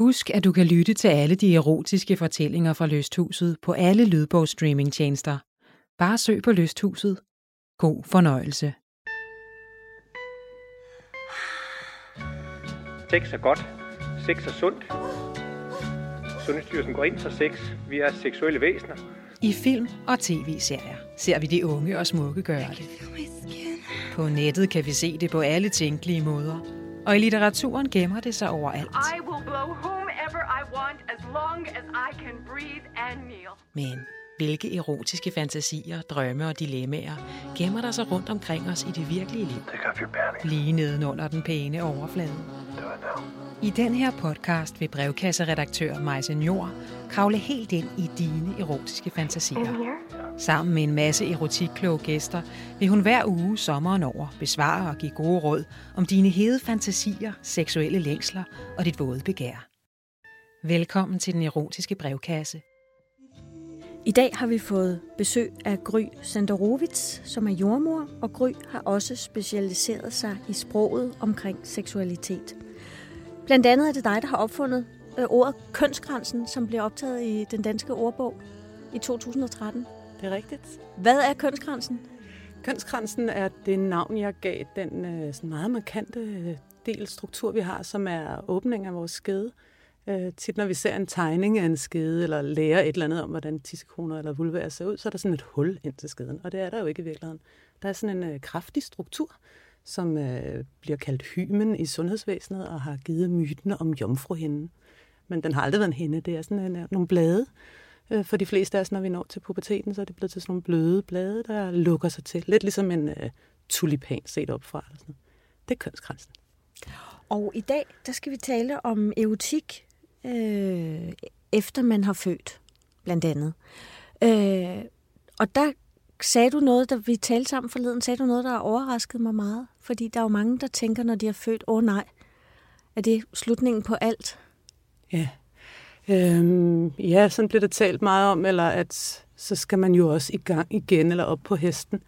Husk, at du kan lytte til alle de erotiske fortællinger fra Lysthuset på alle lydbogsstreamingtjenester. Bare søg på Lysthuset. God fornøjelse. Sex er godt. Sex er sundt. Sundhedsstyrelsen går ind for sex. Vi er seksuelle væsener. I film og tv-serier ser vi de unge og smukke gøre det. På nettet kan vi se det på alle tænkelige måder. Og i litteraturen gemmer det sig overalt. I will blow whomever I want as long as I can breathe and kneel. Men hvilke erotiske fantasier, drømme og dilemmaer gemmer der sig rundt omkring os i det virkelige liv? Lige nedenunder den pæne overflade. I den her podcast vil brevkasseredaktør Majse Njord kravle helt ind i dine erotiske fantasier. Sammen med en masse erotikkloge gæster vil hun hver uge sommeren over besvare og give gode råd om dine hede fantasier, seksuelle længsler og dit våde begær. Velkommen til den erotiske brevkasse. I dag har vi fået besøg af Gry Sanderovits, som er jordmor, og Gry har også specialiseret sig i sproget omkring seksualitet. Blandt andet er det dig, der har opfundet øh, ordet kønsgrænsen, som bliver optaget i den danske ordbog i 2013. Det er rigtigt. Hvad er kønsgrænsen? Kønskransen er det navn, jeg gav den øh, sådan meget markante øh, del struktur, vi har, som er åbningen af vores skede. Øh, Øh, tit når vi ser en tegning af en skede, eller lærer et eller andet om, hvordan tissekroner eller vulvaer ser ud, så er der sådan et hul ind til skeden, og det er der jo ikke i virkeligheden. Der er sådan en øh, kraftig struktur, som øh, bliver kaldt hymen i sundhedsvæsenet, og har givet myten om jomfruhinden. Men den har aldrig været en hende, det er sådan en, øh, nogle blade, Øh, For de fleste af os, når vi når til puberteten, så er det blevet til sådan nogle bløde blade, der lukker sig til. Lidt ligesom en øh, tulipan set op fra. Eller sådan. Det er kønsgrænsen. Og i dag, der skal vi tale om erotik, øh, efter man har født, blandt andet. Øh, og der sagde du noget, da vi talte sammen forleden, sagde du noget, der overraskede mig meget. Fordi der er jo mange, der tænker, når de har født, åh oh, nej, er det slutningen på alt? Ja. Øhm, ja, sådan bliver der talt meget om, eller at så skal man jo også i gang igen, eller op på hesten.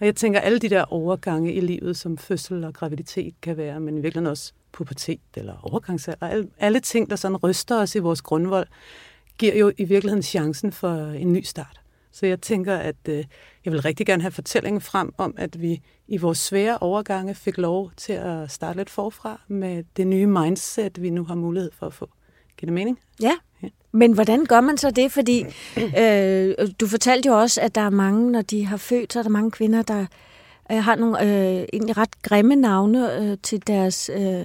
Og jeg tænker, alle de der overgange i livet, som fødsel og graviditet kan være, men i virkeligheden også pubertet eller overgangsalder, alle, alle ting, der sådan ryster os i vores grundvold, giver jo i virkeligheden chancen for en ny start. Så jeg tænker, at øh, jeg vil rigtig gerne have fortællingen frem om, at vi i vores svære overgange fik lov til at starte lidt forfra med det nye mindset, vi nu har mulighed for at få. Giver det mening? Ja, men hvordan gør man så det? Fordi øh, du fortalte jo også, at der er mange, når de har født, så er der mange kvinder, der øh, har nogle øh, egentlig ret grimme navne øh, til deres øh,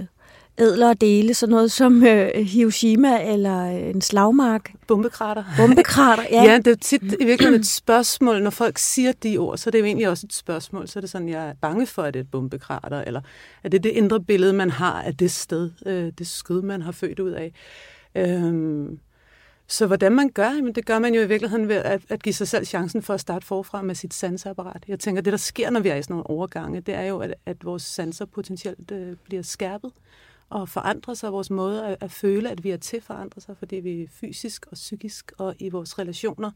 ædlere dele, sådan noget som øh, Hiroshima eller øh, en slagmark. Bombekrater. Bombekrater, ja. Ja, det er tit i virkeligheden et spørgsmål, når folk siger de ord, så er det jo egentlig også et spørgsmål. Så er det sådan, jeg er bange for, at det er et bombekrater, eller er det det indre billede, man har af det sted, øh, det skød, man har født ud af. Øhm, så hvordan man gør, jamen det gør man jo i virkeligheden ved at, at give sig selv chancen for at starte forfra med sit sansapparat. Jeg tænker, det der sker, når vi er i sådan nogle overgange, det er jo, at, at vores sanser potentielt øh, bliver skærpet og forandre sig. Vores måde at, at føle, at vi er til, forandre sig, fordi vi fysisk og psykisk og i vores relationer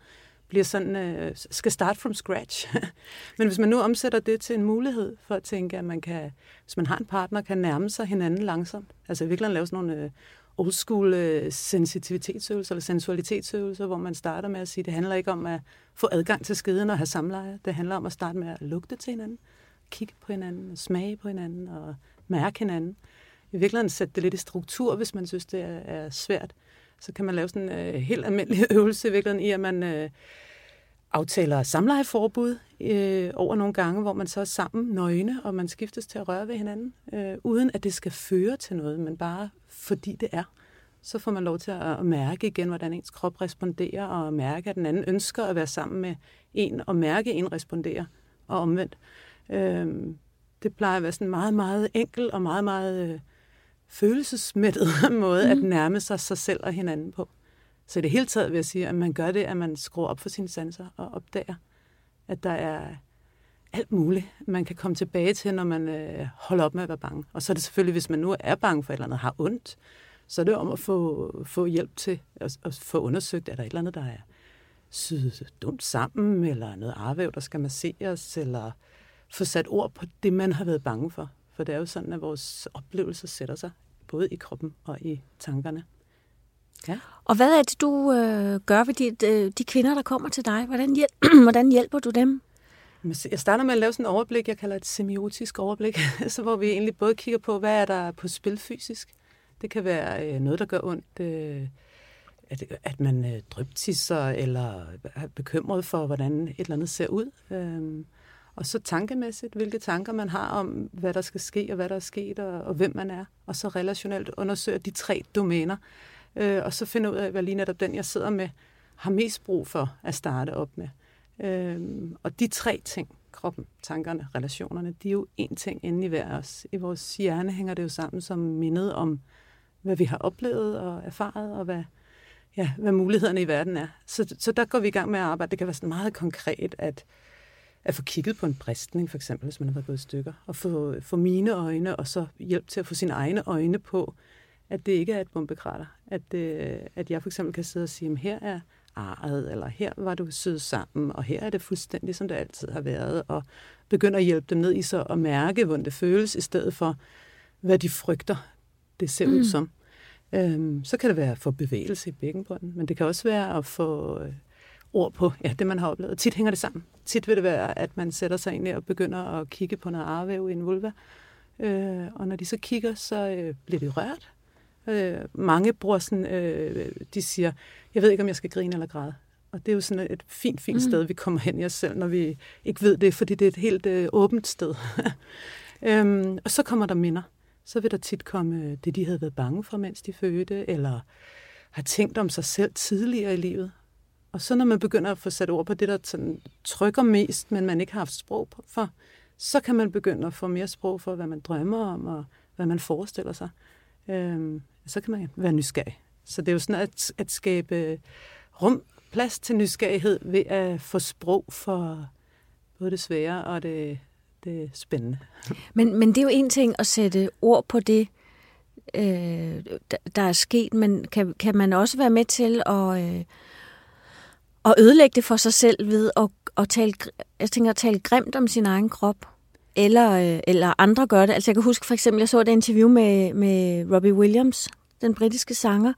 bliver sådan, øh, skal starte from scratch. Men hvis man nu omsætter det til en mulighed for at tænke, at man kan, hvis man har en partner, kan nærme sig hinanden langsomt. Altså i virkeligheden lave sådan nogle øh, old school øh, sensitivitetsøvelser eller sensualitetsøvelser, hvor man starter med at sige, at det handler ikke om at få adgang til skeden og have samleje. Det handler om at starte med at lugte til hinanden, kigge på hinanden, smage på hinanden og mærke hinanden. I virkeligheden sætte det lidt i struktur, hvis man synes, det er, er svært. Så kan man lave sådan en øh, helt almindelig øvelse i virkeligheden i, at man øh, aftaler samlejeforbud øh, over nogle gange, hvor man så er sammen nøgne, og man skiftes til at røre ved hinanden, øh, uden at det skal føre til noget, men bare fordi det er. Så får man lov til at, mærke igen, hvordan ens krop responderer, og mærke, at den anden ønsker at være sammen med en, og mærke, at en responderer, og omvendt. Øh, det plejer at være sådan meget, meget enkel og meget, meget øh, følelsesmættet måde mm. at nærme sig sig selv og hinanden på. Så i det hele taget vil jeg sige, at man gør det, at man skruer op for sine sanser og opdager, at der er alt muligt, man kan komme tilbage til, når man øh, holder op med at være bange. Og så er det selvfølgelig, hvis man nu er bange for et eller andet, har ondt, så er det om at få, få hjælp til at, at få undersøgt, er der et eller andet, der er syet dumt sammen, eller noget arvæv, der skal masseres, eller få sat ord på det, man har været bange for. For det er jo sådan, at vores oplevelser sætter sig, både i kroppen og i tankerne. Ja. Og hvad er det, du øh, gør ved de, øh, de kvinder, der kommer til dig? Hvordan, hjæl hvordan hjælper du dem? Jeg starter med at lave sådan en overblik, jeg kalder et semiotisk overblik, så hvor vi egentlig både kigger på, hvad er der på spil fysisk. Det kan være øh, noget, der gør ondt, øh, at, at man øh, drøbtisser, eller er bekymret for, hvordan et eller andet ser ud. Øh, og så tankemæssigt, hvilke tanker man har om, hvad der skal ske, og hvad der er sket, og, og hvem man er. Og så relationelt undersøger de tre domæner. Øh, og så finder ud af, hvad lige netop den, jeg sidder med, har mest brug for at starte op med. Øh, og de tre ting, kroppen, tankerne, relationerne, de er jo én ting inde i hver os. I vores hjerne hænger det jo sammen som mindet om, hvad vi har oplevet og erfaret, og hvad, ja, hvad mulighederne i verden er. Så, så der går vi i gang med at arbejde. Det kan være sådan meget konkret, at at få kigget på en bristning, for eksempel, hvis man har været gået i stykker, og få, få mine øjne, og så hjælp til at få sine egne øjne på, at det ikke er et bombekrater. At, det, at jeg for eksempel kan sidde og sige, at her er arret, eller her var du sød sammen, og her er det fuldstændig, som det altid har været, og begynde at hjælpe dem ned i så at mærke, hvordan det føles, i stedet for, hvad de frygter, det ser mm. ud som. Øhm, så kan det være at få bevægelse i bækkenbunden, men det kan også være at få øh, ord på ja, det, man har oplevet. Tit hænger det sammen. Tit vil det være, at man sætter sig ind og begynder at kigge på noget arvæv i en vulva. Øh, og når de så kigger, så øh, bliver de rørt. Øh, mange bruger sådan, øh, de siger, jeg ved ikke, om jeg skal grine eller græde. Og det er jo sådan et fint, fint mm. sted, vi kommer hen i os selv, når vi ikke ved det, fordi det er et helt øh, åbent sted. øhm, og så kommer der minder. Så vil der tit komme det, de havde været bange for, mens de fødte, eller har tænkt om sig selv tidligere i livet. Og så når man begynder at få sat ord på det, der sådan trykker mest, men man ikke har haft sprog for, så kan man begynde at få mere sprog for, hvad man drømmer om, og hvad man forestiller sig. Øhm, så kan man være nysgerrig. Så det er jo sådan at, at skabe rum, plads til nysgerrighed ved at få sprog for både det svære og det, det spændende. Men, men det er jo en ting at sætte ord på det, øh, der er sket, men kan, kan man også være med til at... Øh, at ødelægge det for sig selv ved at, at tale, jeg tænker, at tale grimt om sin egen krop. Eller, øh, eller andre gør det. Altså jeg kan huske for eksempel, jeg så et interview med, med Robbie Williams, den britiske sanger,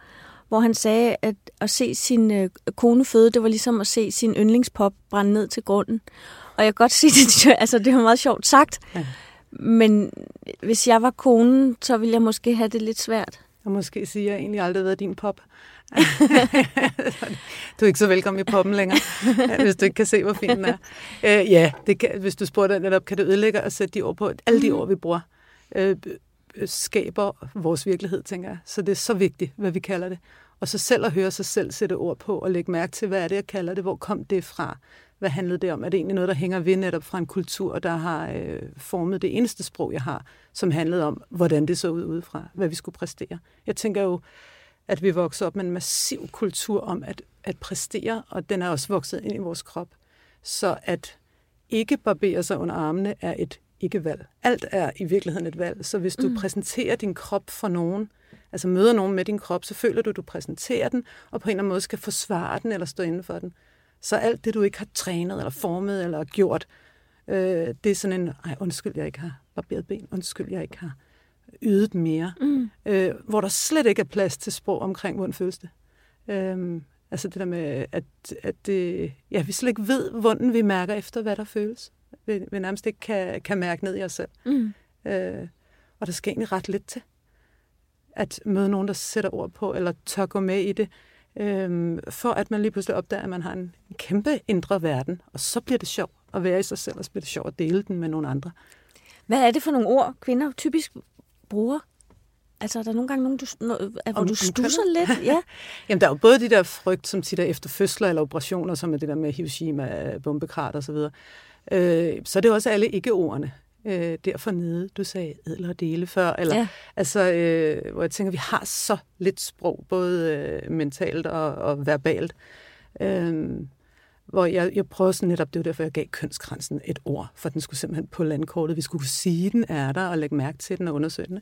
hvor han sagde, at at se sin øh, kone føde, det var ligesom at se sin yndlingspop brænde ned til grunden. Og jeg kan godt sige det, altså det var meget sjovt sagt. Ja. Men hvis jeg var konen, så ville jeg måske have det lidt svært. Og måske sige, at jeg egentlig aldrig har været din pop. du er ikke så velkommen i poppen længere, hvis du ikke kan se, hvor fin den er. Øh, ja, det kan, hvis du spurgte netop, kan det ødelægge at sætte de ord på. Alle de mm. ord, vi bruger, øh, skaber vores virkelighed, tænker jeg. Så det er så vigtigt, hvad vi kalder det. Og så selv at høre sig selv sætte ord på, og lægge mærke til, hvad er det, jeg kalder det? Hvor kom det fra? Hvad handlede det om? Er det egentlig noget, der hænger ved netop fra en kultur, der har øh, formet det eneste sprog, jeg har, som handlede om, hvordan det så ud udefra, hvad vi skulle præstere? Jeg tænker jo, at vi vokser op med en massiv kultur om at, at præstere, og den er også vokset ind i vores krop. Så at ikke barbere sig under armene er et ikke-valg. Alt er i virkeligheden et valg. Så hvis du mm. præsenterer din krop for nogen, altså møder nogen med din krop, så føler du, at du præsenterer den, og på en eller anden måde skal forsvare den eller stå inden for den. Så alt det, du ikke har trænet eller formet eller gjort, øh, det er sådan en, ej, undskyld, jeg ikke har barberet ben, undskyld, jeg ikke har ydet mere, mm. øh, hvor der slet ikke er plads til sprog omkring, hvordan føles det. Øh, altså det der med, at, at det, ja, vi slet ikke ved, hvordan vi mærker efter, hvad der føles. Vi, vi nærmest ikke kan, kan mærke ned i os selv. Mm. Øh, og der skal egentlig ret lidt til at møde nogen, der sætter ord på, eller tør gå med i det, øh, for at man lige pludselig opdager, at man har en, kæmpe indre verden, og så bliver det sjovt at være i sig selv, og så bliver det sjovt at dele den med nogle andre. Hvad er det for nogle ord, kvinder typisk bruger? Altså, er der nogle gange nogen, du, hvor du stusser lidt? Ja. Jamen, der er jo både de der frygt, som tit er efter fødsler eller operationer, som er det der med Hiroshima, bombekrat og så videre. Øh, så er det også alle ikke-ordene. Øh, derfor nede, du sagde edler og dele før. Eller, ja. Altså, øh, hvor jeg tænker, vi har så lidt sprog, både øh, mentalt og, og verbalt. Øh, hvor jeg, jeg prøver sådan netop, det var derfor, jeg gav kønskransen et ord, for den skulle simpelthen på landkortet. Vi skulle kunne sige, den er der, og lægge mærke til den og undersøge den.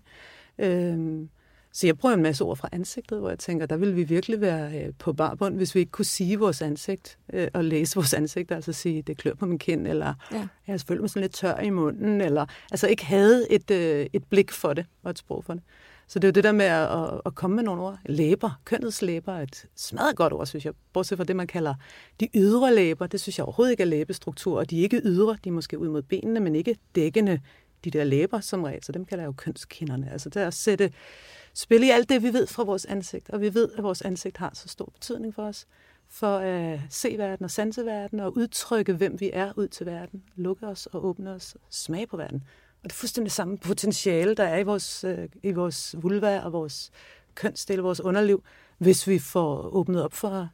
Øhm, så jeg bruger en masse ord fra ansigtet, hvor jeg tænker, der vil vi virkelig være øh, på barbund, hvis vi ikke kunne sige vores ansigt øh, og læse vores ansigt, altså sige, det klør på min kind, eller ja. jeg føler mig sådan lidt tør i munden, eller altså ikke havde et, øh, et blik for det og et sprog for det. Så det er jo det der med at, at, at komme med nogle ord. Læber, kønnets læber er et smadret godt ord, synes jeg. Bortset fra det, man kalder de ydre læber. Det synes jeg overhovedet ikke er læbestruktur. Og de er ikke ydre, de er måske ud mod benene, men ikke dækkende de der læber som regel. Så dem kalder jeg jo kønskinderne. Altså det er at sætte spille i alt det, vi ved fra vores ansigt. Og vi ved, at vores ansigt har så stor betydning for os for at øh, se verden og sanse verden og udtrykke, hvem vi er ud til verden. Lukke os og åbne os, smage på verden. Og det er fuldstændig samme potentiale, der er i vores, øh, i vores vulva og vores kønsdel, vores underliv, hvis vi får åbnet op for,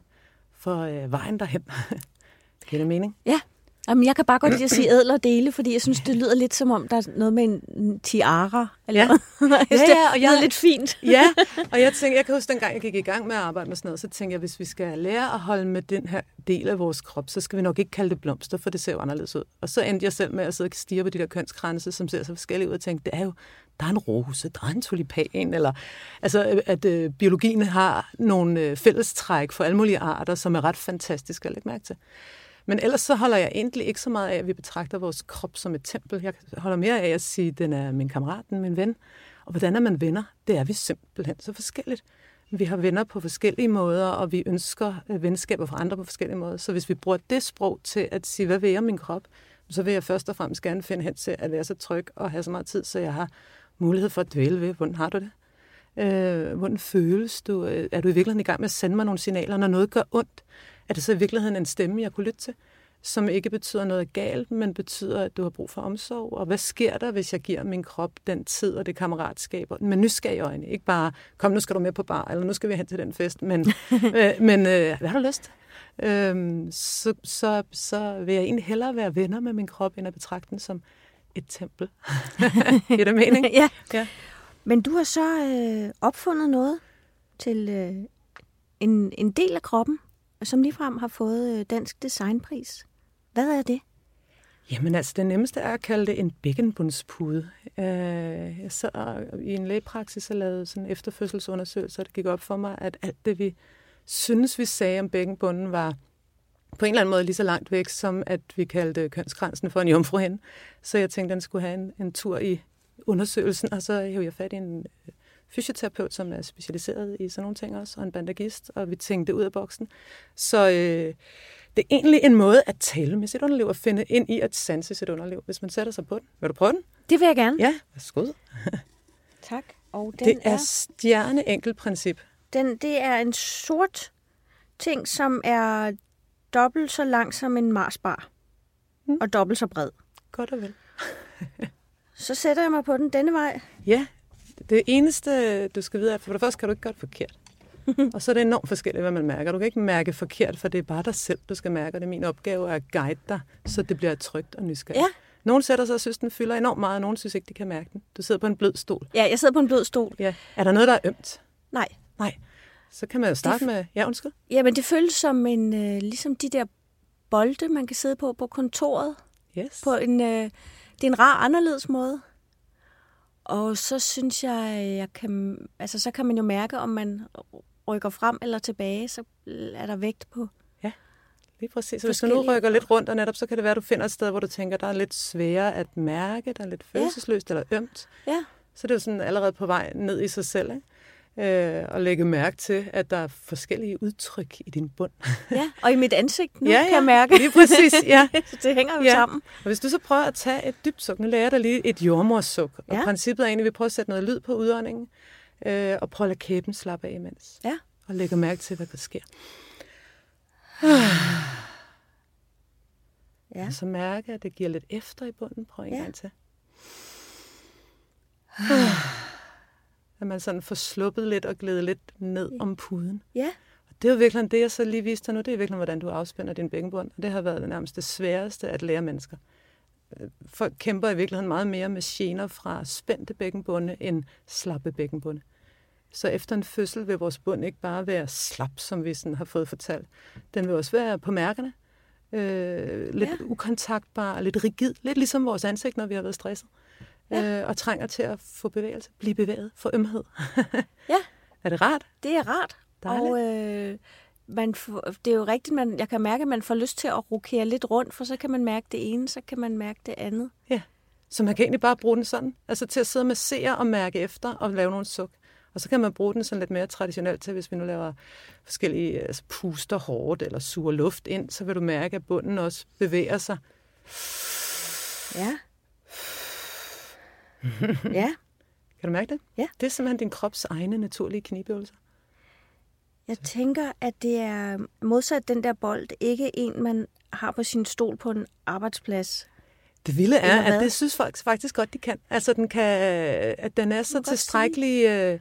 for øh, vejen derhen. Giver det mening? Ja, Jamen, jeg kan bare godt lide at sige ædler dele, fordi jeg synes, det lyder lidt som om, der er noget med en tiara. Eller ja. ja, ja, og jeg er lidt fint. ja, og jeg tænker, jeg kan huske, dengang jeg gik i gang med at arbejde med sådan noget, så tænkte jeg, hvis vi skal lære at holde med den her del af vores krop, så skal vi nok ikke kalde det blomster, for det ser jo anderledes ud. Og så endte jeg selv med at sidde og stige på de der kønskranse, som ser så forskellige ud, og tænkte, det er jo, der er en rose, der er en tulipan, eller altså, at øh, biologien har nogle øh, fællestræk for alle mulige arter, som er ret fantastiske at lægge mærke til. Men ellers så holder jeg egentlig ikke så meget af, at vi betragter vores krop som et tempel. Jeg holder mere af at sige, at den er min kammerat, den er min ven. Og hvordan er man venner? Det er vi simpelthen så forskelligt. Vi har venner på forskellige måder, og vi ønsker øh, venskaber fra andre på forskellige måder. Så hvis vi bruger det sprog til at sige, hvad vil jeg min krop, så vil jeg først og fremmest gerne finde hen til at være så tryg og have så meget tid, så jeg har mulighed for at dvæle ved, hvordan har du det? Øh, hvordan føles du? Øh, er du i virkeligheden i gang med at sende mig nogle signaler, når noget gør ondt? Er det så i virkeligheden en stemme, jeg kunne lytte til, som ikke betyder noget galt, men betyder, at du har brug for omsorg? Og hvad sker der, hvis jeg giver min krop den tid og det kammeratskab med nysgerrige øjne? Ikke bare, kom nu skal du med på bar, eller nu skal vi hen til den fest, men, øh, men øh, hvad har du lyst? Øhm, så, så, så vil jeg egentlig hellere være venner med min krop, end at betragte den som et tempel. Giver det mening? ja. ja. Men du har så øh, opfundet noget til øh, en, en del af kroppen, som ligefrem har fået øh, Dansk Designpris. Hvad er det? Jamen altså, det nemmeste er at kalde det en bækkenbundspude. Øh, jeg sad øh, i en lægepraksis og lavede sådan en efterfødselsundersøgelse, og det gik op for mig, at alt det, vi synes, vi sagde om bækkenbunden, var på en eller anden måde lige så langt væk, som at vi kaldte kønskransen for en jomfruhende. Så jeg tænkte, at den skulle have en, en tur i undersøgelsen, og så hævde jeg fat i en fysioterapeut, som er specialiseret i sådan nogle ting også, og en bandagist, og vi tænkte ud af boksen. Så øh, det er egentlig en måde at tale med sit underliv og finde ind i at sanse sit underliv, hvis man sætter sig på den. Vil du prøve den? Det vil jeg gerne. Ja, værsgo. tak. Og den det er, er stjerneenkelt princip. Den, det er en sort ting, som er dobbelt så lang som en Marsbar. Mm. Og dobbelt så bred. Godt og vel. så sætter jeg mig på den denne vej. Ja, det eneste, du skal vide, er, for det første kan du ikke gøre det forkert. og så er det enormt forskelligt, hvad man mærker. Du kan ikke mærke forkert, for det er bare dig selv, du skal mærke, og det er min opgave at guide dig, så det bliver trygt og nysgerrigt. Ja. Nogle sætter sig og synes, den fylder enormt meget, og nogle synes ikke, de kan mærke den. Du sidder på en blød stol. Ja, jeg sidder på en blød stol. Ja. Er der noget, der er ømt? Nej. Nej. Så kan man jo starte med... Ja, undskyld. Ja, men det føles som en... Øh, ligesom de der bolde, man kan sidde på på kontoret. Yes. På en... Øh, det er en rar, anderledes måde. Og så synes jeg, jeg kan, altså så kan man jo mærke, om man rykker frem eller tilbage, så er der vægt på. Ja, lige præcis. Så hvis du nu rykker lidt rundt, og netop så kan det være, at du finder et sted, hvor du tænker, der er lidt sværere at mærke, der er lidt følelsesløst ja. eller ømt. Ja. Så det er jo sådan allerede på vej ned i sig selv, ikke? Øh, og lægge mærke til, at der er forskellige udtryk i din bund. ja, og i mit ansigt nu, ja, ja, kan jeg mærke. lige præcis, ja. så det hænger jo ja. sammen. Og hvis du så prøver at tage et dybt suk, nu lærer jeg dig lige et jordmorsuk, og ja. princippet er egentlig, at vi prøver at sætte noget lyd på udåndingen, øh, og prøve at lade kæben slappe af imens. Ja. Og lægge mærke til, hvad der sker. Ja. Og så mærke, at det giver lidt efter i bunden. Prøv en ja. gang til. at man sådan får sluppet lidt og glædet lidt ned ja. om puden. Ja. Og det er jo virkelig det, jeg så lige viste dig nu, det er virkelig, hvordan du afspænder din bækkenbund. Og det har været det nærmest det sværeste at lære mennesker. Folk kæmper i virkeligheden meget mere med gener fra spændte bækkenbunde end slappe bækkenbunde. Så efter en fødsel vil vores bund ikke bare være slap, som vi sådan har fået fortalt. Den vil også være på mærkerne. Øh, lidt ja. ukontaktbar, lidt rigid. Lidt ligesom vores ansigt, når vi har været stresset ja. øh, og trænger til at få bevægelse, blive bevæget, få ømhed. ja. Er det rart? Det er rart. Dejligt. Og øh, man får, det er jo rigtigt, man, jeg kan mærke, at man får lyst til at rokere lidt rundt, for så kan man mærke det ene, så kan man mærke det andet. Ja, så man kan egentlig bare bruge den sådan, altså til at sidde med seere og mærke efter og lave nogle suk. Og så kan man bruge den sådan lidt mere traditionelt til, hvis vi nu laver forskellige altså puster hårdt eller suger luft ind, så vil du mærke, at bunden også bevæger sig. Ja. ja. Kan du mærke det? Ja. Det er simpelthen din krops egne naturlige knibøvelser. Jeg tænker, at det er modsat den der bold, ikke en, man har på sin stol på en arbejdsplads. Det vilde er, at det synes folk faktisk godt, de kan. Altså, den kan, at den er så tilstrækkelig øh,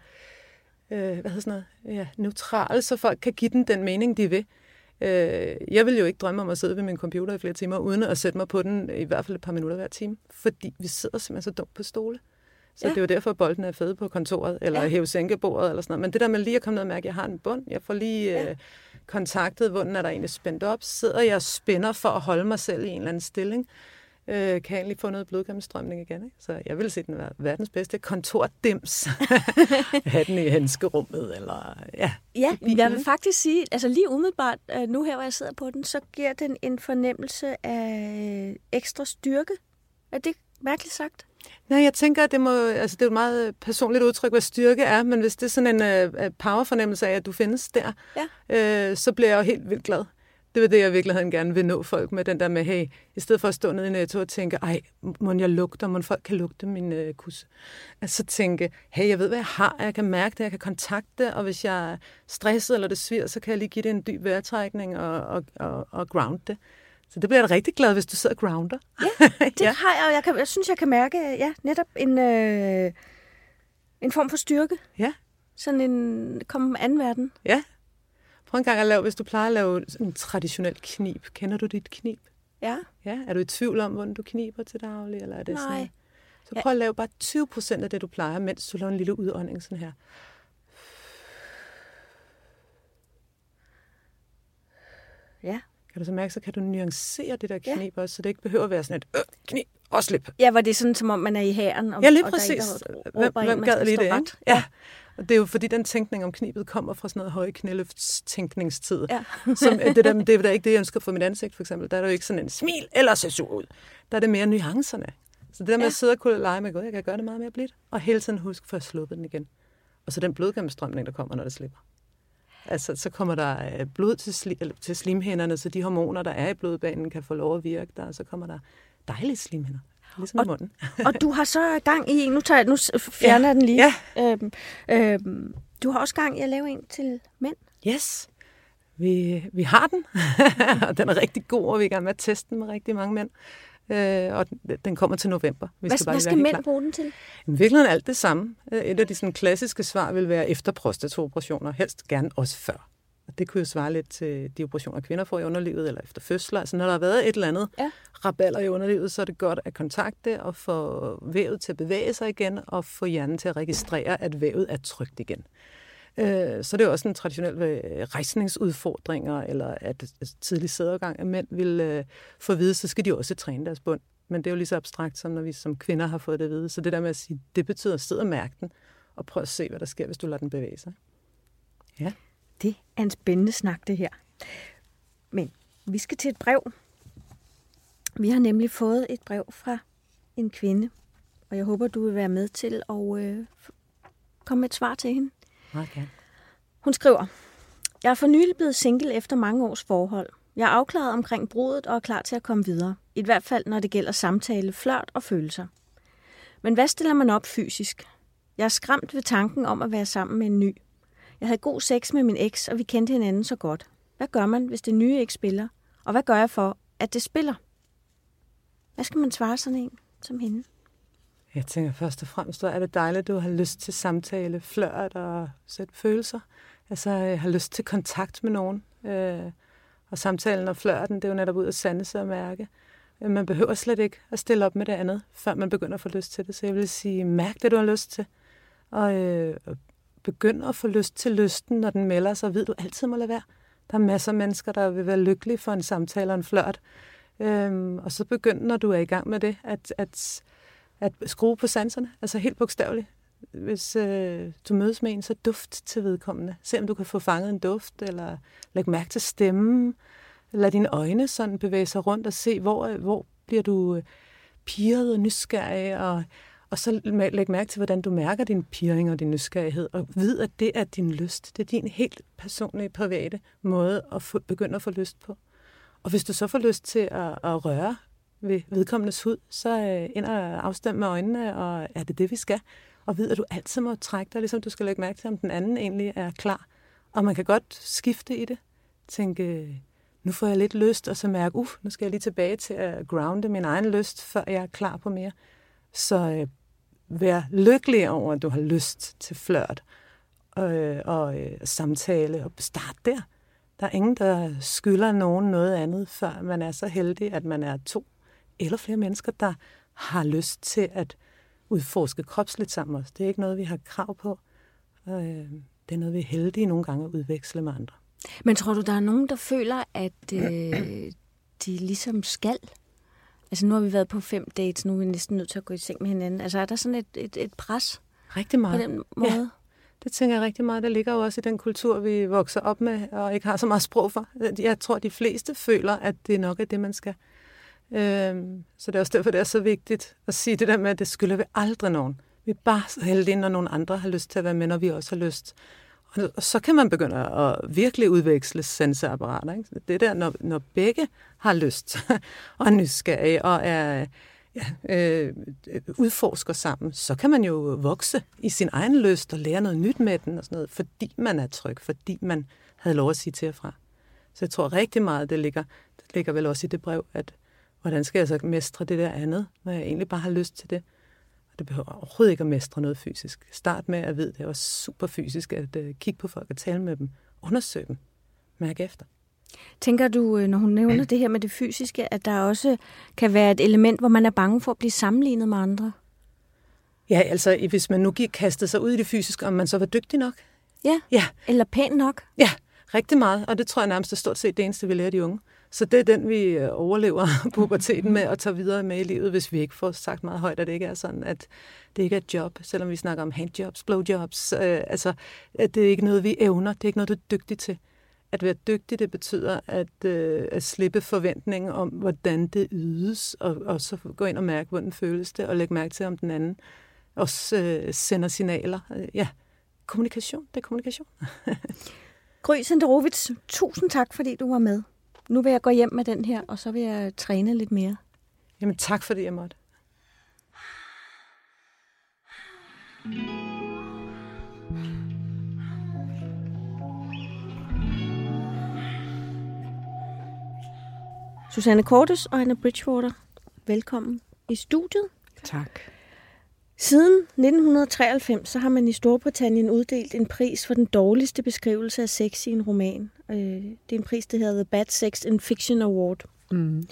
øh, hvad hedder sådan noget, ja, neutral, så folk kan give den den mening, de vil. Øh, jeg vil jo ikke drømme om at sidde ved min computer i flere timer, uden at sætte mig på den i hvert fald et par minutter hver time, fordi vi sidder simpelthen så dumt på stole. Så Ja. det er jo derfor, at bolden er fed på kontoret, eller Ja. hæve sænkebordet, eller sådan noget. Men det der med lige at komme ned og mærke, at jeg har en bund, jeg får lige ja. øh, kontaktet, hvordan er der egentlig spændt op, sidder jeg og spænder for at holde mig selv i en eller anden stilling, øh, kan egentlig få noget blodgennemstrømning igen. Ikke? Så jeg vil se den være verdens bedste kontordims. have den i henskerummet, eller ja. Ja, bilen, jeg vil faktisk sige, altså lige umiddelbart, øh, nu her hvor jeg sidder på den, så giver den en fornemmelse af ekstra styrke. Er det mærkeligt sagt? Nej, jeg tænker, at det, må, altså, det er et meget personligt udtryk, hvad styrke er, men hvis det er sådan en uh, power-fornemmelse af, at du findes der, Ja. øh, så bliver jeg jo helt vildt glad. Det var det, jeg i virkeligheden gerne vil nå folk med, den der med, hey, i stedet for at stå nede i netto og tænke, ej, må jeg lugter, må folk kan lugte min øh, kusse. Altså så tænke, hey, jeg ved, hvad jeg har, jeg kan mærke det, jeg kan kontakte det, og hvis jeg er stresset eller det svir, så kan jeg lige give det en dyb vejrtrækning og, og, og, og ground det. Så det bliver jeg da rigtig glad, hvis du sidder og grounder. Ja, det ja. har jeg, og jeg, kan, jeg synes, jeg kan mærke, ja, netop en, øh, en form for styrke. ja. Sådan en, komme anden verden. Ja. Prøv en gang at lave, hvis du plejer at lave en traditionel knib. Kender du dit knib? Ja. Ja. Er du i tvivl om, hvordan du kniber til daglig? Eller er det Nej. Sådan, så prøv at lave bare 20 procent af det, du plejer, mens du laver en lille udånding sådan her. Ja. Kan du så mærke, så kan du nuancere det der Ja. knib også, så det ikke behøver at være sådan et øh, knib og slip. Ja, hvor det er sådan, som om man er i hæren. Og, Ja, lige og der er præcis. der råber Hvem, hvem gad lige det, ret. ikke? Ja. Og det er jo fordi, den tænkning om knibet kommer fra sådan noget høje knæløftstænkningstid. Ja. Som, øh, det, der, det er da ikke det, jeg ønsker for mit ansigt, for eksempel. Der er der jo ikke sådan en smil eller se sur ud. Der er det mere nuancerne. Så det der med Ja. at sidde og kunne lege med, gud, jeg kan gøre det meget mere blidt. Og hele tiden huske for at sluppe den igen. Og så den blodgennemstrømning, der kommer, når det slipper. Altså, så kommer der øh, blod til, sli, eller til slimhænderne, så de hormoner, der er i blodbanen, kan få lov at virke der, og så kommer der dejlige slimhænder. Ligesom i munden. Og du har så gang i, nu, tager, jeg- nu fjerner jeg den lige. Ja. Øhm, øhm, du har også gang i at lave en til mænd. Yes, vi, vi har den, og den er rigtig god, og vi er i gang med at teste den med rigtig mange mænd. Øh, og den, kommer til november. Vi Hvad, bare hvad skal mænd klar. bruge den til? I virkeligheden alt det samme. Øh, Et af de sådan, klassiske svar vil være efter prostataoperationer, helst gerne også før. Og det kunne jo svare lidt til de operationer, kvinder får i underlivet, eller efter fødsler. Altså, når der har været et eller andet Ja. raballer i underlivet, så er det godt at kontakte og få vævet til at bevæge sig igen, og få hjernen til at registrere, at vævet er trygt igen. Øh, Så det er jo også en traditionel øh, rejsningsudfordringer, eller at tidlig sædeovergang af mænd vil øh, få at vide, så skal de også træne deres bund. Men det er jo lige så abstrakt, som når vi som kvinder har fået det at vide. Så det der med at sige, det betyder at sidde og mærke den, og prøve at se, hvad der sker, hvis du lader den bevæge sig. Ja. Det er en spændende snak, det her. Men vi skal til et brev. Vi har nemlig fået et brev fra en kvinde, og jeg håber, du vil være med til at øh, komme med et svar til hende. Gerne. Hun skriver, Jeg er for nylig blevet single efter mange års forhold. Jeg er afklaret omkring brudet og er klar til at komme videre. I hvert fald, når det gælder samtale, flørt og følelser. Men hvad stiller man op fysisk? Jeg er skræmt ved tanken om at være sammen med en ny. Jeg havde god sex med min eks, og vi kendte hinanden så godt. Hvad gør man, hvis det nye ikke spiller? Og hvad gør jeg for, at det spiller? Hvad skal man svare sådan en som hende? Jeg tænker først og fremmest, er det dejligt, at du har lyst til samtale, flørt og sætte følelser. Altså, jeg har lyst til kontakt med nogen. Øh, og samtalen og flørten, det er jo netop ud at sande sig og mærke. Øh, man behøver slet ikke at stille op med det andet, før man begynder at få lyst til det. Så jeg vil sige, mærk det, du har lyst til. Og øh, begynder at få lyst til lysten, når den melder sig. Ved du altid må lade være. Der er masser af mennesker, der vil være lykkelige for en samtale og en flørt. Øhm, og så begynder, når du er i gang med det, at, at, at skrue på sanserne. Altså helt bogstaveligt. Hvis øh, du mødes med en, så duft til vedkommende. Se om du kan få fanget en duft, eller læg mærke til stemmen. Lad dine øjne sådan bevæge sig rundt og se, hvor, hvor bliver du øh, pirret og nysgerrig, og, og så læg mærke til, hvordan du mærker din pirring og din nysgerrighed, og vid, at det er din lyst. Det er din helt personlige, private måde at få, begynde at få lyst på. Og hvis du så får lyst til at, at røre ved vedkommendes hud, så øh, ind og afstem med øjnene, og er det det, vi skal? Og ved, at du altid må trække dig, ligesom du skal lægge mærke til, om den anden egentlig er klar. Og man kan godt skifte i det. Tænke, øh, nu får jeg lidt lyst, og så mærke, uff, nu skal jeg lige tilbage til at grounde min egen lyst, før jeg er klar på mere. Så øh, være lykkelig over, at du har lyst til flørt øh, og øh, samtale, og start der. Der er ingen, der skylder nogen noget andet, før man er så heldig, at man er to eller flere mennesker, der har lyst til at udforske kropsligt sammen også. Det er ikke noget, vi har krav på. Øh, det er noget, vi er heldige nogle gange at udveksle med andre. Men tror du, der er nogen, der føler, at øh, de ligesom skal? Altså nu har vi været på fem dates, nu er vi næsten nødt til at gå i seng med hinanden. Altså er der sådan et, et, et pres rigtig meget. på den måde? Ja, det tænker jeg rigtig meget. Det ligger jo også i den kultur, vi vokser op med, og ikke har så meget sprog for. Jeg tror, de fleste føler, at det nok er det, man skal. Øhm, så det er også derfor, det er så vigtigt at sige det der med, at det skylder vi aldrig nogen. Vi er bare så heldige, når nogle andre har lyst til at være med, når vi også har lyst. Og så kan man begynde at virkelig udveksle sensorapparater. Ikke? Det der, når, når begge har lyst og er nysgerrige og er, ja, øh, udforsker sammen, så kan man jo vokse i sin egen lyst og lære noget nyt med den og sådan noget, fordi man er tryg, fordi man havde lov at sige til og fra. Så jeg tror rigtig meget, det ligger, det ligger vel også i det brev, at hvordan skal jeg så mestre det der andet, når jeg egentlig bare har lyst til det. Og det behøver overhovedet ikke at mestre noget fysisk. Start med at vide, det er super fysisk at uh, kigge på folk og tale med dem. Undersøge dem. Mærk efter. Tænker du, øh, når hun nævner det her med det fysiske, at der også kan være et element, hvor man er bange for at blive sammenlignet med andre? Ja, altså hvis man nu gik kastet sig ud i det fysiske, om man så var dygtig nok. Ja, ja. eller pæn nok. Ja, rigtig meget. Og det tror jeg nærmest er stort set det eneste, vi lærer de unge. Så det er den, vi øh, overlever puberteten med og tager videre med i livet, hvis vi ikke får sagt meget højt, at det ikke er sådan, at det ikke er et job, selvom vi snakker om handjobs, blowjobs. Øh, altså, at det er ikke noget, vi evner. Det er ikke noget, du er dygtig til. At være dygtig, det betyder at, øh, at slippe forventningen om, hvordan det ydes, og, og så gå ind og mærke, hvordan føles det, og lægge mærke til, om den anden også øh, sender signaler. Øh, ja, kommunikation, det er kommunikation. Gry Senderovits, tusind tak, fordi du var med. Nu vil jeg gå hjem med den her, og så vil jeg træne lidt mere. Jamen tak, fordi jeg måtte. Susanne Kortes og Anna Bridgewater, velkommen i studiet. Tak. Siden 1993 så har man i Storbritannien uddelt en pris for den dårligste beskrivelse af sex i en roman. Øh, det er en pris, der hedder The Bad Sex in Fiction Award. Mm.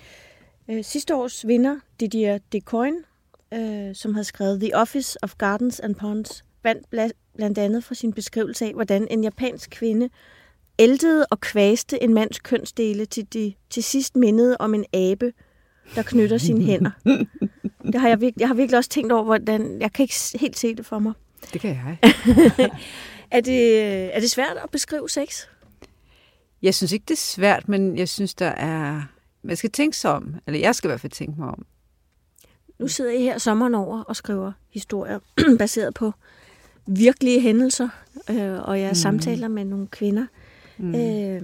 Sidste års vinder, Didier Decoyne, som har skrevet The Office of Gardens and Ponds, vandt blandt andet for sin beskrivelse af, hvordan en japansk kvinde æltede og kvaste en mands kønsdele til de til sidst mindede om en abe, der knytter sine hænder. Det har jeg, virkelig, jeg har virkelig også tænkt over, hvordan... Jeg kan ikke helt se det for mig. Det kan jeg. er, det, er det svært at beskrive sex? Jeg synes ikke, det er svært, men jeg synes, der er... Man skal tænke sig om, eller jeg skal i hvert fald tænke mig om. Nu sidder I her sommeren over og skriver historier baseret på virkelige hændelser, øh, og jeg mm. samtaler med nogle kvinder. Mm. Øh,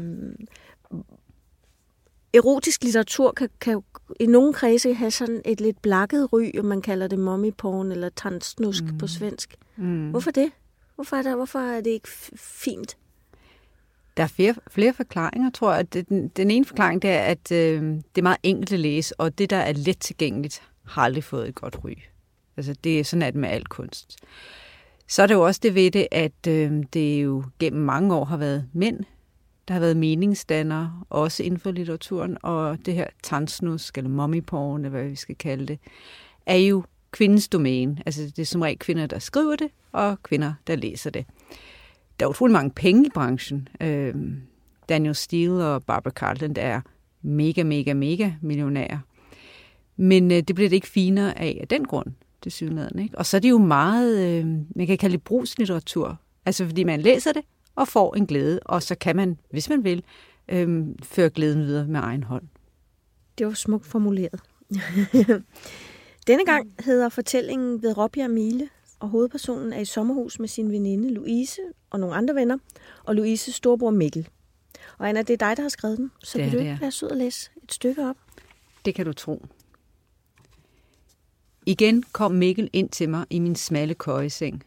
erotisk litteratur kan, kan i nogle kredse have sådan et lidt blakket ry, og man kalder det mommy porn eller tandsnusk mm. på svensk. Mm. Hvorfor det? Hvorfor er, der, hvorfor er det ikke fint? Der er flere, flere forklaringer, tror jeg. Den, den ene forklaring det er, at øh, det er meget enkelt at læse, og det, der er let tilgængeligt, har aldrig fået et godt ry. Altså, det er sådan, at med al kunst. Så er det jo også det ved det, at øh, det jo gennem mange år har været mænd, der har været meningsdannere, også inden for litteraturen, og det her tandsnusk, eller mommyporn, eller hvad vi skal kalde det, er jo kvindens domæne. Altså det er som regel kvinder, der skriver det, og kvinder, der læser det. Der er utrolig mange penge i branchen. Øh, Daniel Steele og Barbara Cartland er mega, mega, mega millionærer. Men øh, det bliver det ikke finere af af den grund, det synligheden. Ikke? Og så er det jo meget, øh, man kan kalde det brugslitteratur. Altså fordi man læser det, og får en glæde, og så kan man, hvis man vil, øh, føre glæden videre med egen hånd. Det var smukt formuleret. Denne gang hedder fortællingen ved Råbjerg Mile, og hovedpersonen er i sommerhus med sin veninde Louise og nogle andre venner, og Louises storbror Mikkel. Og Anna, det er dig, der har skrevet den, så Det vil du ikke være sød og læse et stykke op? Det kan du tro. Igen kom Mikkel ind til mig i min smalle køjeseng.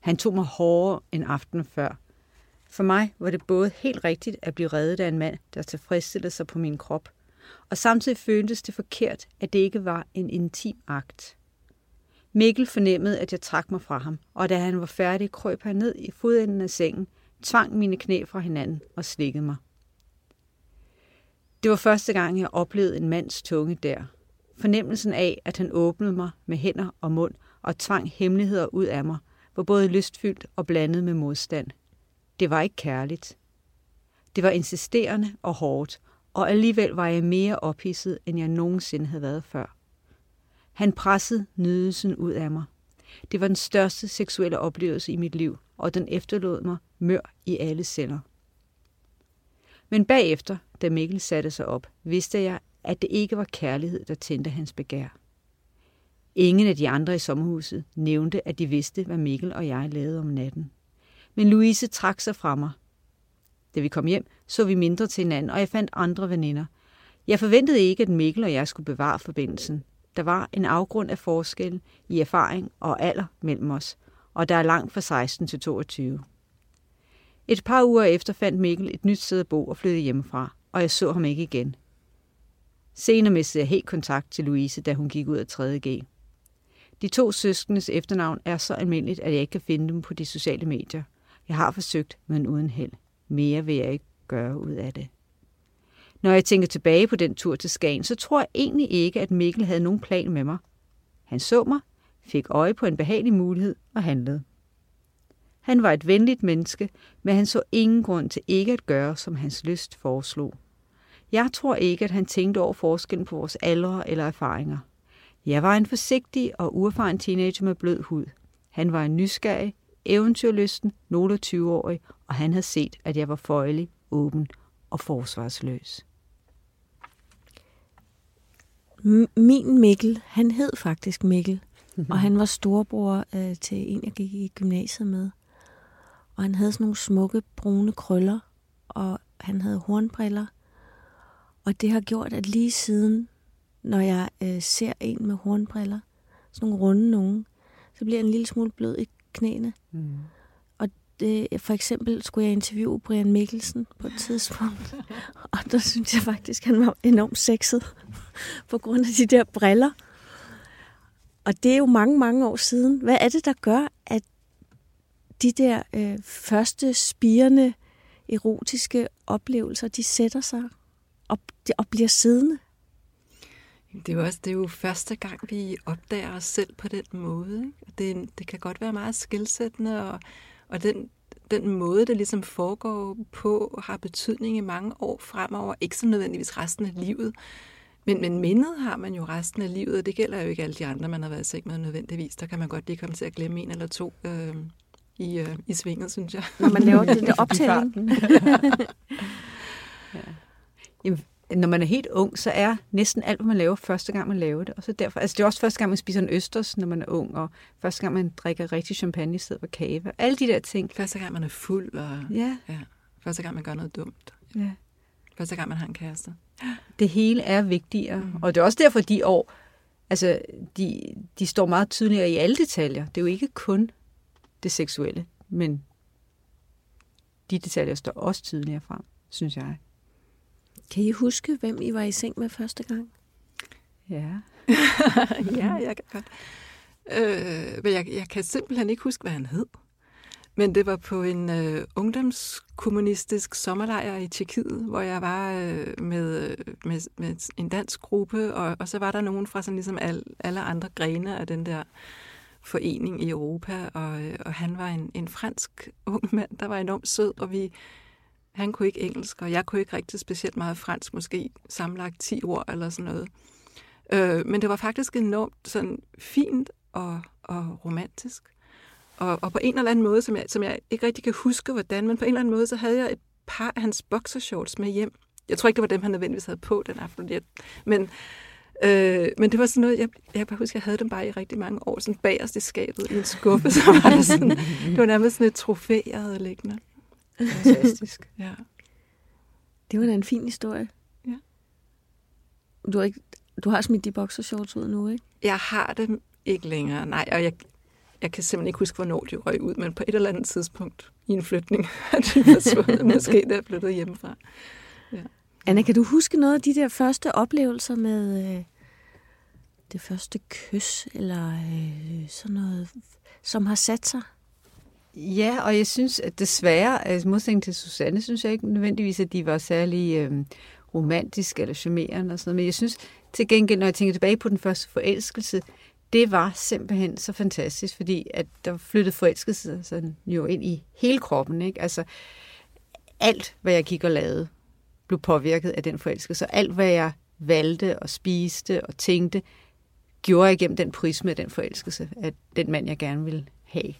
Han tog mig hårdere end aftenen før. For mig var det både helt rigtigt at blive reddet af en mand, der tilfredsstillede sig på min krop, og samtidig føltes det forkert, at det ikke var en intim akt. Mikkel fornemmede, at jeg trak mig fra ham, og da han var færdig, krøb han ned i fodenden af sengen, tvang mine knæ fra hinanden og slikkede mig. Det var første gang, jeg oplevede en mands tunge der. Fornemmelsen af, at han åbnede mig med hænder og mund og tvang hemmeligheder ud af mig, var både lystfyldt og blandet med modstand. Det var ikke kærligt. Det var insisterende og hårdt, og alligevel var jeg mere ophidset, end jeg nogensinde havde været før. Han pressede nydelsen ud af mig. Det var den største seksuelle oplevelse i mit liv, og den efterlod mig mør i alle celler. Men bagefter, da Mikkel satte sig op, vidste jeg, at det ikke var kærlighed, der tændte hans begær. Ingen af de andre i sommerhuset nævnte, at de vidste, hvad Mikkel og jeg lavede om natten. Men Louise trak sig fra mig. Da vi kom hjem, så vi mindre til hinanden, og jeg fandt andre veninder. Jeg forventede ikke, at Mikkel og jeg skulle bevare forbindelsen. Der var en afgrund af forskel i erfaring og alder mellem os, og der er langt fra 16 til 22. Et par uger efter fandt Mikkel et nyt sted at bo og flyttede hjemmefra, og jeg så ham ikke igen. Senere mistede jeg helt kontakt til Louise, da hun gik ud af 3.G. De to søskendes efternavn er så almindeligt, at jeg ikke kan finde dem på de sociale medier. Jeg har forsøgt, men uden held. Mere vil jeg ikke gøre ud af det. Når jeg tænker tilbage på den tur til Skagen, så tror jeg egentlig ikke, at Mikkel havde nogen plan med mig. Han så mig, fik øje på en behagelig mulighed og handlede. Han var et venligt menneske, men han så ingen grund til ikke at gøre, som hans lyst foreslog. Jeg tror ikke, at han tænkte over forskellen på vores aldre eller erfaringer. Jeg var en forsigtig og uerfaren teenager med blød hud. Han var en nysgerrig, eventyrlysten, nogle 20-årig, og han havde set, at jeg var føjelig, åben og forsvarsløs. Min Mikkel, han hed faktisk Mikkel, og han var storebror øh, til en, jeg gik i gymnasiet med. Og han havde sådan nogle smukke brune krøller, og han havde hornbriller. Og det har gjort, at lige siden, når jeg øh, ser en med hornbriller, sådan nogle runde nogen, så bliver jeg en lille smule blød i knæene. Mm. Og det, for eksempel skulle jeg interviewe Brian Mikkelsen på et tidspunkt, og der synes jeg faktisk, han var enormt sexet på grund af de der briller. Og det er jo mange, mange år siden. Hvad er det, der gør, at de der øh, første spirende erotiske oplevelser, de sætter sig og, og bliver siddende? Det er, jo også, det er jo første gang, vi opdager os selv på den måde. Ikke? Og Det, det kan godt være meget skilsættende, og, og den, den måde, det ligesom foregår på, har betydning i mange år fremover. Ikke så nødvendigvis resten af livet, men, men mindet har man jo resten af livet, og det gælder jo ikke alle de andre, man har været i seng med nødvendigvis. Der kan man godt lige komme til at glemme en eller to øh, i, øh, i svinget, synes jeg. Når man laver det der optælling. Jamen, når man er helt ung, så er næsten alt, hvad man laver, første gang, man laver det. Og så derfor, altså det er også første gang, man spiser en østers, når man er ung, og første gang, man drikker rigtig champagne i stedet for kage. Alle de der ting. Første gang, man er fuld, og Ja, ja, første gang, man gør noget dumt. ja. Første gang, man har en kæreste. Det hele er vigtigere. Mm. Og det er også derfor, de år, altså, de, de står meget tydeligere i alle detaljer. Det er jo ikke kun det seksuelle, men de detaljer står også tydeligere frem, synes jeg. Kan I huske, hvem I var i seng med første gang? Ja. ja, jeg kan godt. Øh, men jeg, jeg kan simpelthen ikke huske, hvad han hed. Men det var på en øh, ungdomskommunistisk sommerlejr i Tjekkiet, hvor jeg var øh, med, øh, med, med en dansk gruppe, og, og så var der nogen fra sådan ligesom al, alle andre grene af den der forening i Europa, og, øh, og han var en, en fransk ung mand, der var enormt sød, og vi, han kunne ikke engelsk, og jeg kunne ikke rigtig specielt meget fransk, måske samlet 10 ord eller sådan noget. Øh, men det var faktisk enormt sådan fint og, og romantisk. Og, og på en eller anden måde, som jeg, som jeg ikke rigtig kan huske, hvordan, men på en eller anden måde, så havde jeg et par af hans boxershorts med hjem. Jeg tror ikke, det var dem, han nødvendigvis havde på den aften. Men, Øh, men det var sådan noget, jeg, jeg kan bare huske, jeg havde dem bare i rigtig mange år, sådan bagerst i skabet i en skuffe, så var det sådan, det var nærmest sådan et trofæ, jeg havde liggende. Fantastisk. Ja. Det var da en fin historie. Ja. Du har, ikke, du har smidt de boxershorts ud nu, ikke? Jeg har dem ikke længere, nej, og jeg, jeg kan simpelthen ikke huske, hvornår de røg ud, men på et eller andet tidspunkt i en flytning er de forsvundet, måske da jeg flyttede hjemmefra. Anna, kan du huske noget af de der første oplevelser med øh, det første kys, eller øh, sådan noget, som har sat sig? Ja, og jeg synes, at desværre, altså modsætning til Susanne, synes jeg ikke nødvendigvis, at de var særlig øh, romantiske eller charmerende og sådan noget. Men jeg synes til gengæld, når jeg tænker tilbage på den første forelskelse, det var simpelthen så fantastisk, fordi at der flyttede forelskelse sådan jo ind i hele kroppen. Ikke? Altså, alt, hvad jeg gik og lavede, blev påvirket af den forelskelse. Alt, hvad jeg valgte og spiste og tænkte, gjorde jeg igennem den prisme af den forelskelse, af den mand, jeg gerne ville have.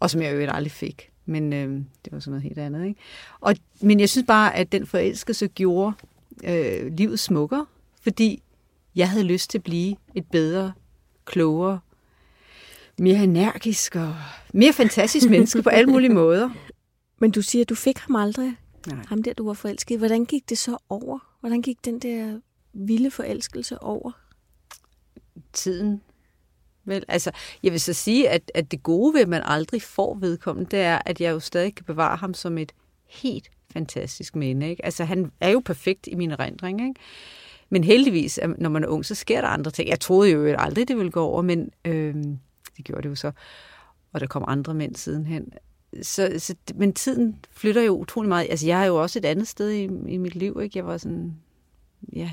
Og som jeg jo aldrig fik. Men øh, det var sådan noget helt andet. Ikke? Og, men jeg synes bare, at den forelskelse gjorde øh, livet smukkere, fordi jeg havde lyst til at blive et bedre, klogere, mere energisk og mere fantastisk menneske på alle mulige måder. Men du siger, at du fik ham aldrig, Nej. ham der, du var forelsket. Hvordan gik det så over? Hvordan gik den der vilde forelskelse over? tiden. Vel, altså, jeg vil så sige, at, at det gode ved, at man aldrig får vedkommende, det er, at jeg jo stadig kan bevare ham som et helt fantastisk minde. Ikke? Altså, han er jo perfekt i min erindring, ikke? Men heldigvis, når man er ung, så sker der andre ting. Jeg troede jo aldrig, det ville gå over, men øh, det gjorde det jo så. Og der kom andre mænd sidenhen. Så, så, men tiden flytter jo utrolig meget. Altså, jeg er jo også et andet sted i, i mit liv. Ikke? Jeg var sådan, ja,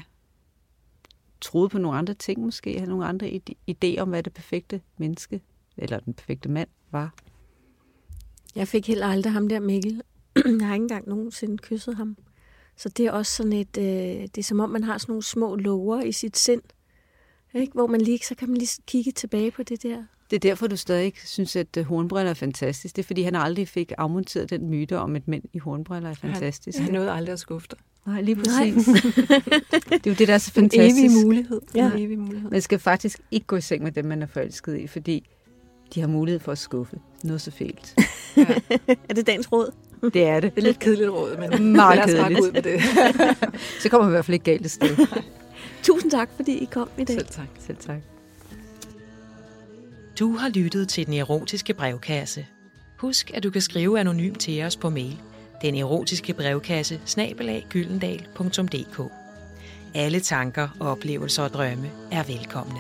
troede på nogle andre ting måske, havde nogle andre idéer om, hvad det perfekte menneske, eller den perfekte mand var. Jeg fik heller aldrig ham der Mikkel. jeg har ikke engang nogensinde kysset ham. Så det er også sådan et, øh, det er som om man har sådan nogle små lover i sit sind, ikke? hvor man lige, så kan man lige kigge tilbage på det der. Det er derfor, du stadig synes, at øh, hornbriller er fantastisk. Det er, fordi han aldrig fik afmonteret den myte om, at mænd i hornbriller er fantastisk. Han nåede aldrig at skuffe dig. Nej, lige præcis. det er jo det, der er så En fantastisk. evig mulighed. Ja. En evig mulighed. Man skal faktisk ikke gå i seng med dem, man er forelsket i, fordi de har mulighed for at skuffe. Noget så fælt. Er det dagens råd? Det er det. Det er lidt kedeligt råd, men Meget kedeligt. ud med det. Så kommer man i hvert fald ikke galt af sted. Tusind tak, fordi I kom i dag. Selv tak. Selv tak. Du har lyttet til Den Erotiske Brevkasse. Husk, at du kan skrive anonymt til os på mail. Den erotiske brevkasse snabelag gyldendal.dk Alle tanker, oplevelser og drømme er velkomne.